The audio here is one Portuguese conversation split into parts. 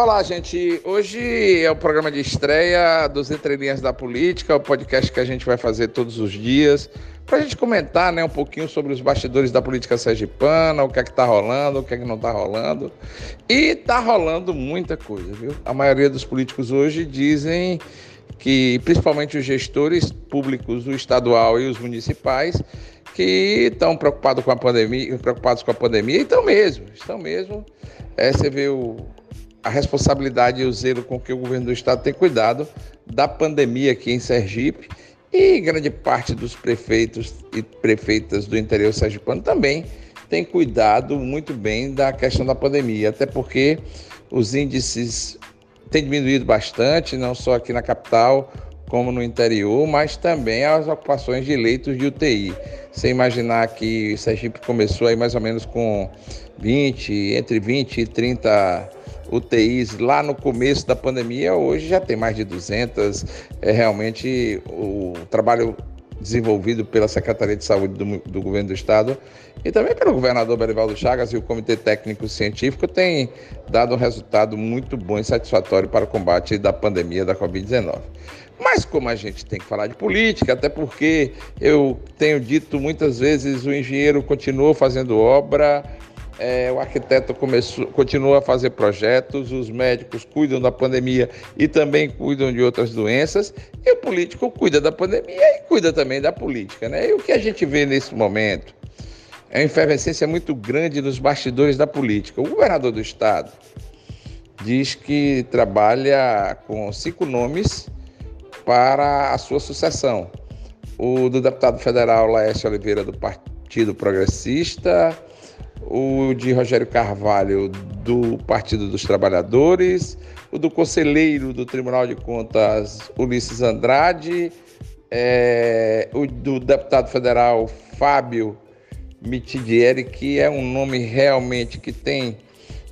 Olá, gente. Hoje é o programa de estreia dos Entre Linhas da Política, o podcast que a gente vai fazer todos os dias, para a gente comentar né, um pouquinho sobre os bastidores da política sergipana, o que é que está rolando, o que é que não está rolando. E está rolando muita coisa, viu? A maioria dos políticos hoje dizem que, principalmente os gestores públicos, o estadual e os municipais, que estão preocupados com a pandemia, preocupados com a pandemia, e estão mesmo, estão mesmo. É, você vê o a responsabilidade e o zelo com que o governo do estado tem cuidado da pandemia aqui em Sergipe e grande parte dos prefeitos e prefeitas do interior sergipano também tem cuidado muito bem da questão da pandemia, até porque os índices têm diminuído bastante, não só aqui na capital, como no interior, mas também as ocupações de leitos de UTI. Você imaginar que Sergipe começou aí mais ou menos com 20, entre 20 e 30 UTIs lá no começo da pandemia, hoje já tem mais de 200. É realmente o trabalho desenvolvido pela Secretaria de Saúde do, do, Governo do Estado e também pelo governador Belivaldo Chagas e o Comitê Técnico Científico tem dado um resultado muito bom e satisfatório para o combate da pandemia da Covid-19. Mas como a gente tem que falar de política, até porque eu tenho dito muitas vezes o engenheiro continuou fazendo obra, é, o arquiteto começou, continua a fazer projetos, os médicos cuidam da pandemia e também cuidam de outras doenças, e o político cuida da pandemia e cuida também da política. Né? E o que a gente vê nesse momento é uma efervescência muito grande nos bastidores da política. O governador do estado diz que trabalha com cinco nomes para a sua sucessão. O do deputado federal Laércio Oliveira, do Partido Progressista, o de Rogério Carvalho, do Partido dos Trabalhadores, o do conselheiro do Tribunal de Contas, Ulisses Andrade, é, o do deputado federal Fábio Mitidieri, que é um nome realmente que tem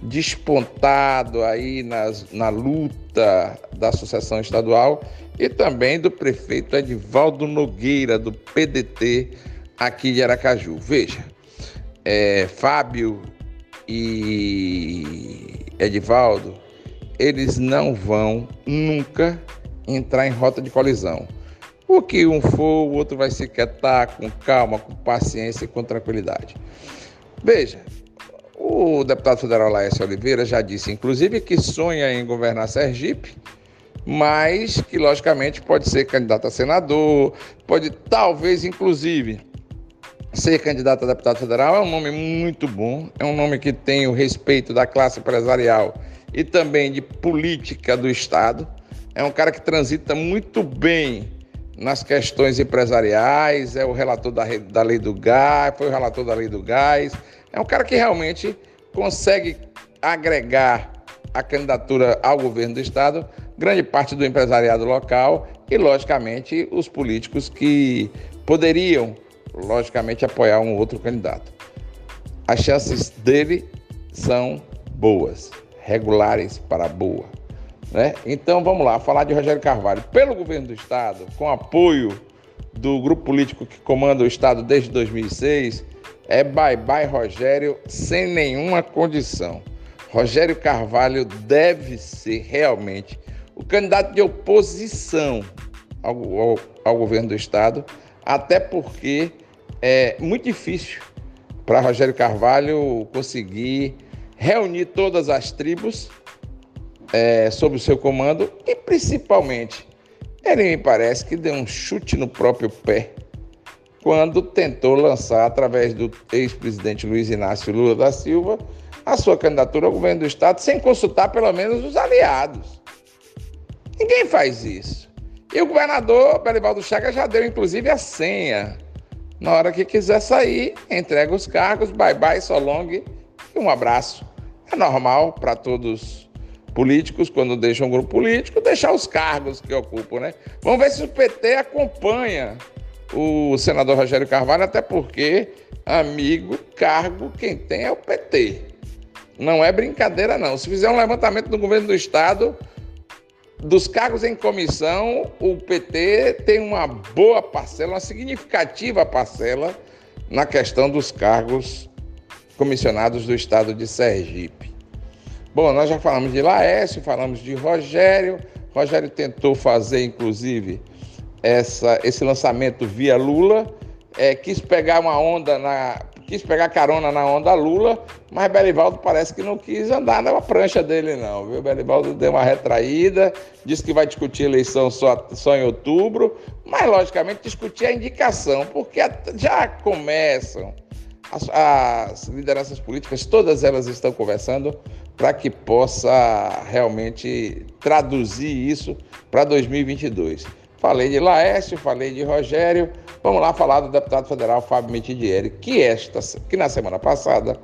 despontado aí nas, na luta da Associação Estadual, e também do prefeito Edivaldo Nogueira, do PDT, aqui de Aracaju. Veja, é, Fábio e Edivaldo, eles não vão nunca entrar em rota de colisão. O que um for, o outro vai se quietar com calma, com paciência e com tranquilidade. Veja, o deputado federal Laércio Oliveira já disse, inclusive, que sonha em governar Sergipe, mas que, logicamente, pode ser candidato a senador, pode, talvez, inclusive, ser candidato a deputado federal é um nome muito bom, é um nome que tem o respeito da classe empresarial e também de política do Estado. É um cara que transita muito bem nas questões empresariais, é o relator da, da lei do gás, foi o relator da lei do gás. É um cara que realmente consegue agregar a candidatura ao governo do Estado grande parte do empresariado local e, logicamente, os políticos que poderiam logicamente, apoiar um outro candidato. As chances dele são boas, regulares para boa. Né? Então vamos lá, falar de Rogério Carvalho. Pelo governo do Estado, com apoio do grupo político que comanda o Estado desde 2006, é bye bye Rogério sem nenhuma condição. Rogério Carvalho deve ser realmente o candidato de oposição ao, ao, ao governo do Estado, até porque é muito difícil para Rogério Carvalho conseguir reunir todas as tribos é, sob o seu comando e principalmente ele me parece que deu um chute no próprio pé quando tentou lançar, através do ex-presidente Luiz Inácio Lula da Silva, a sua candidatura ao governo do Estado sem consultar pelo menos os aliados. Ninguém faz isso. E o governador Belivaldo Chagas já deu, inclusive, a senha na hora que quiser sair, entrega os cargos, bye bye, so long e um abraço. É normal para todos políticos, quando deixam um grupo político, deixar os cargos que ocupam, né? Vamos ver se o PT acompanha o senador Rogério Carvalho, até porque, amigo, cargo quem tem é o PT. Não é brincadeira, não. Se fizer um levantamento do governo do Estado, dos cargos em comissão, o PT tem uma boa parcela, uma significativa parcela na questão dos cargos comissionados do estado de Sergipe. Bom, nós já falamos de Laércio, falamos de Rogério. Rogério tentou fazer, inclusive, essa, esse lançamento via Lula, é, quis pegar uma onda na. quis pegar carona na onda Lula, mas Belivaldo parece que não quis andar na prancha dele, não. Viu? Belivaldo deu uma retraída, disse que vai discutir eleição só, só em outubro, mas logicamente discutir a indicação, porque já começam as, as lideranças políticas, todas elas estão conversando para que possa realmente traduzir isso para 2022. Falei de Laércio, falei de Rogério, vamos lá falar do deputado federal Fábio Mitidieri, que, esta, que na semana passada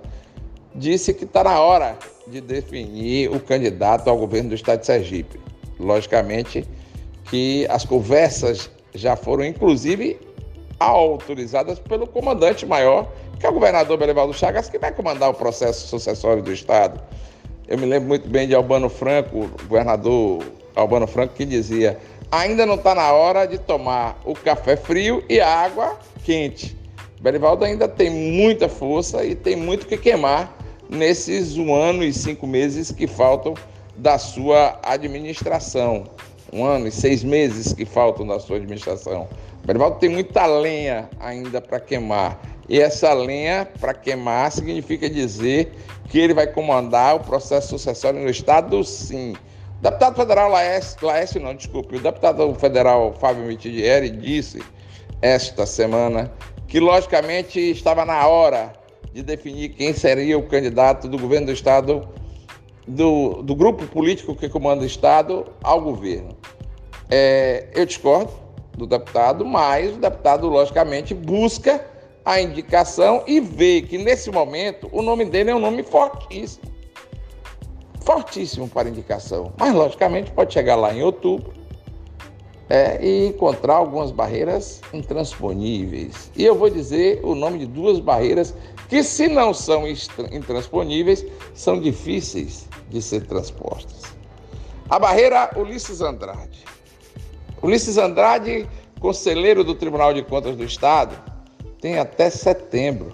disse que está na hora de definir o candidato ao governo do estado de Sergipe. Logicamente que as conversas já foram, inclusive, autorizadas pelo comandante maior, que é o governador Belivaldo Chagas, que vai comandar o processo sucessório do Estado. Eu me lembro muito bem de Albano Franco, governador Albano Franco, que dizia: ainda não está na hora de tomar o café frio e a água quente. Belivaldo ainda tem muita força e tem muito que queimar nesses um ano e cinco meses que faltam da sua administração. Um ano e seis meses que faltam da sua administração. Belivaldo tem muita lenha ainda para queimar. E essa lenha para queimar significa dizer que ele vai comandar o processo sucessório no Estado, sim. O deputado federal Laércio, Laércio não, desculpe, o deputado federal Fábio Mitidieri disse esta semana que, logicamente, estava na hora de definir quem seria o candidato do governo do Estado, do, do grupo político que comanda o Estado, ao governo. É, eu discordo do deputado, mas o deputado, logicamente, busca a indicação e vê que nesse momento o nome dele é um nome fortíssimo. Fortíssimo para indicação. Mas logicamente pode chegar lá em outubro é, e encontrar algumas barreiras intransponíveis. E eu vou dizer o nome de duas barreiras que, se não são intransponíveis, são difíceis de ser transpostas. A barreira Ulisses Andrade. Ulisses Andrade, conselheiro do Tribunal de Contas do Estado, tem até setembro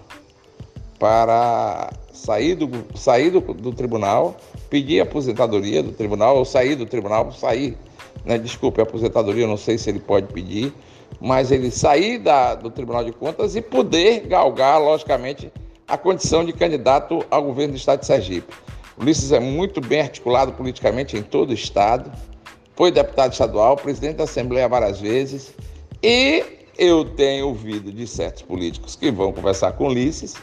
para sair do, sair do, do tribunal, pedir aposentadoria do tribunal, ou sair do tribunal, sair, né? desculpe, aposentadoria, não sei se ele pode pedir, mas ele sair da, do Tribunal de Contas e poder galgar, logicamente, a condição de candidato ao governo do estado de Sergipe. Ulisses é muito bem articulado politicamente em todo o estado, foi deputado estadual, presidente da Assembleia várias vezes e eu tenho ouvido de certos políticos que vão conversar com Ulisses,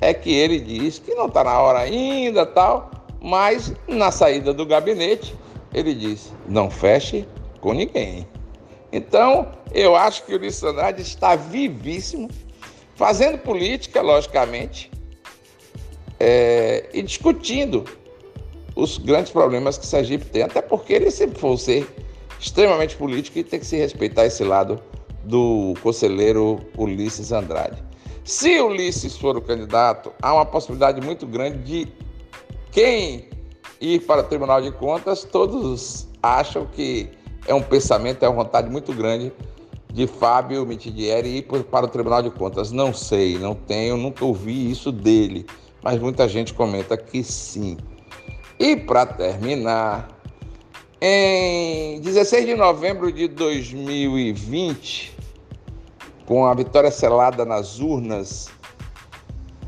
é que ele diz que não está na hora ainda, tal, mas na saída do gabinete ele diz: não feche com ninguém. Então, eu acho que o Ulisses Andrade está vivíssimo, fazendo política, logicamente, é, e discutindo os grandes problemas que Sergipe tem, até porque ele sempre foi ser extremamente político e tem que se respeitar esse lado do conselheiro Ulisses Andrade. Se Ulisses for o candidato, há uma possibilidade muito grande de quem ir para o Tribunal de Contas, todos acham que é um pensamento, é uma vontade muito grande de Fábio Mitidieri ir para o Tribunal de Contas. Não sei, não tenho, nunca ouvi isso dele, mas muita gente comenta que sim. E para terminar, em 16 de novembro de 2020, com a vitória selada nas urnas,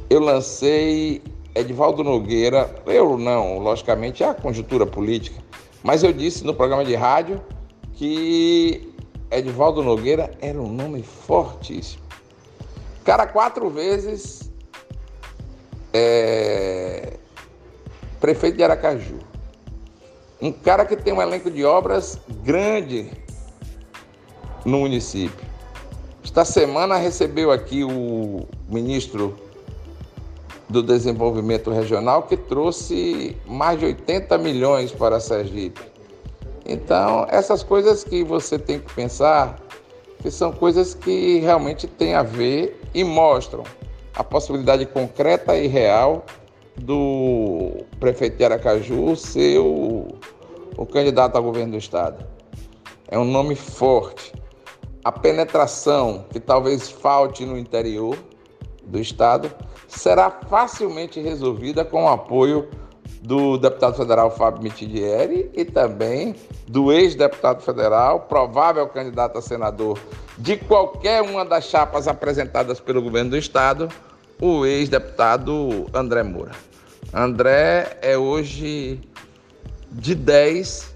eu lancei Edvaldo Nogueira. Eu não, logicamente, é a conjuntura política, mas eu disse no programa de rádio que Edvaldo Nogueira era um nome fortíssimo. Cara, quatro vezes é, prefeito de Aracaju um cara que tem um elenco de obras grande no município. Esta semana recebeu aqui o ministro do Desenvolvimento Regional que trouxe mais de 80 milhões para Sergipe. Então, essas coisas que você tem que pensar, que são coisas que realmente têm a ver e mostram a possibilidade concreta e real do prefeito de Aracaju ser o, o candidato ao governo do estado. É um nome forte. A penetração que talvez falte no interior do estado será facilmente resolvida com o apoio do deputado federal Fábio Mitidieri e também do ex-deputado federal, provável candidato a senador de qualquer uma das chapas apresentadas pelo governo do estado, o ex-deputado André Moura. André é hoje de 10,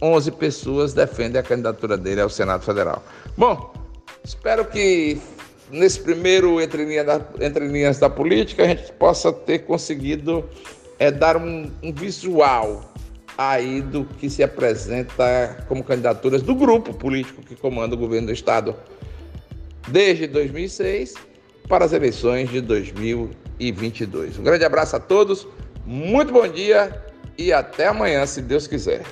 11 pessoas defendem a candidatura dele ao Senado Federal. Bom, espero que nesse primeiro Entre Linhas da, entre linhas da Política a gente possa ter conseguido é, dar um, um visual aí do que se apresenta como candidaturas do grupo político que comanda o governo do Estado desde 2006 para as eleições de 2022. Um grande abraço a todos, muito bom dia e até amanhã, se Deus quiser.